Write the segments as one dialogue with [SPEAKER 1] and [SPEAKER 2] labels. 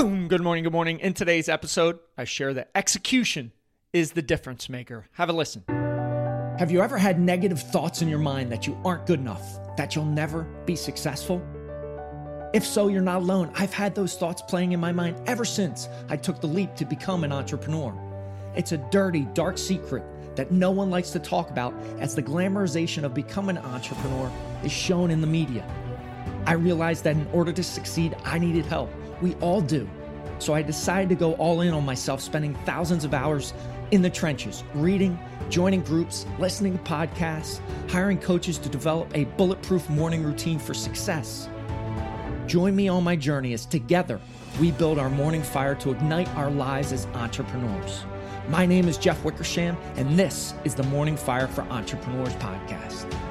[SPEAKER 1] Boom! Good morning, good morning. In today's episode, I share that execution is the difference maker. Have a listen.
[SPEAKER 2] Have you ever had negative thoughts in your mind that you aren't good enough, that you'll never be successful? If so, you're not alone. I've had those thoughts playing in my mind ever since I took the leap to become an entrepreneur. It's a dirty, dark secret that no one likes to talk about as the glamorization of becoming an entrepreneur is shown in the media. I realized that in order to succeed, I needed help. We all do. So I decided to go all in on myself, spending thousands of hours in the trenches, reading, joining groups, listening to podcasts, hiring coaches to develop a bulletproof morning routine for success. Join me on my journey as together we build our morning fire to ignite our lives as entrepreneurs. My name is Jeff Wickersham, and this is the Morning Fire for Entrepreneurs podcast.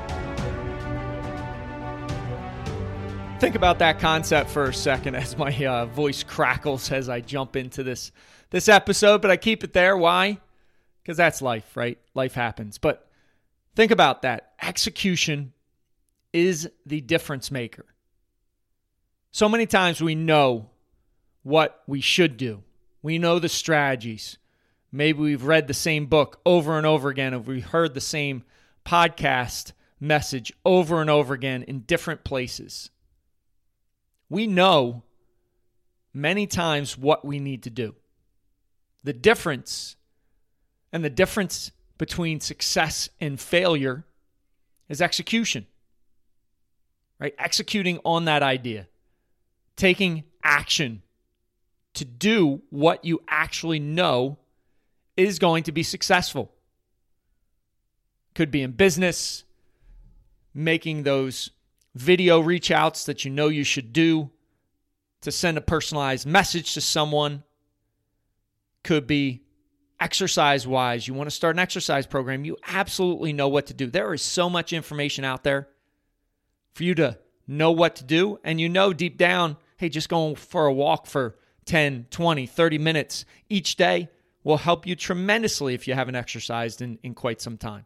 [SPEAKER 1] Think about that concept for a second as my uh, voice crackles as I jump into this this episode, but I keep it there. Why? Because that's life, right? Life happens. But think about that. Execution is the difference maker. So many times we know what we should do. We know the strategies. Maybe we've read the same book over and over again, or we've heard the same podcast message over and over again in different places. We know many times what we need to do. The difference and the difference between success and failure is execution. Right? Executing on that idea, taking action to do what you actually know is going to be successful. Could be in business, making those video reach outs that you know you should do to send a personalized message to someone. Could be exercise wise. You want to start an exercise program. You absolutely know what to do. There is so much information out there for you to know what to do. And you know deep down, hey, just going for a walk for 10, 20, 30 minutes each day will help you tremendously if you haven't exercised in, in quite some time.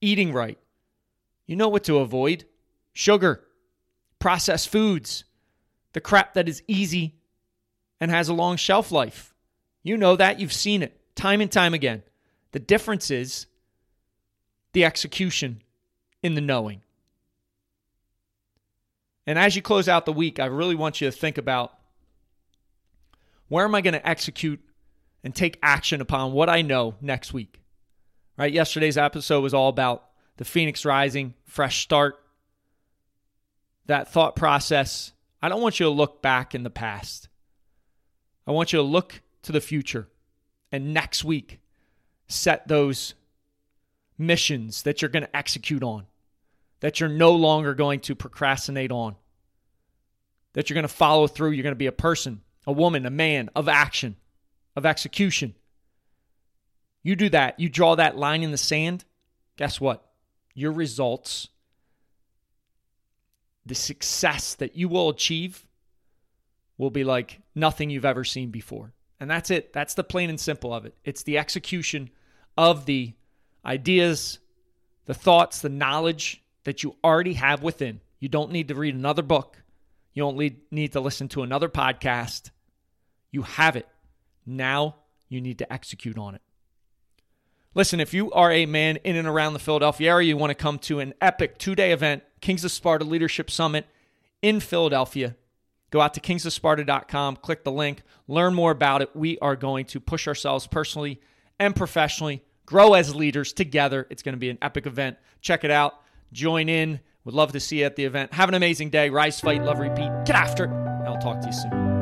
[SPEAKER 1] Eating right. You know what to avoid sugar, processed foods, the crap that is easy and has a long shelf life. You know that. You've seen it time and time again. The difference is the execution in the knowing. And as you close out the week, I really want you to think about where am I going to execute and take action upon what I know next week? Right? Yesterday's episode was all about the Phoenix Rising, fresh start, that thought process. I don't want you to look back in the past. I want you to look to the future and next week set those missions that you're going to execute on, that you're no longer going to procrastinate on, that you're going to follow through. You're going to be a person, a woman, a man of action, of execution. You do that, you draw that line in the sand, guess what? Your results the success that you will achieve will be like nothing you've ever seen before. And that's it. That's the plain and simple of it. It's the execution of the ideas, the thoughts, the knowledge that you already have within. You don't need to read another book. You don't need to listen to another podcast. You have it. Now you need to execute on it. Listen, if you are a man in and around the Philadelphia area, you want to come to an epic two day event, Kings of Sparta Leadership Summit in Philadelphia, go out to kingsofsparta.com, click the link, learn more about it. We are going to push ourselves personally and professionally, grow as leaders together. It's going to be an epic event. Check it out. Join in. Would love to see you at the event. Have an amazing day. Rise, fight, love, repeat. Get after it. I'll talk to you soon.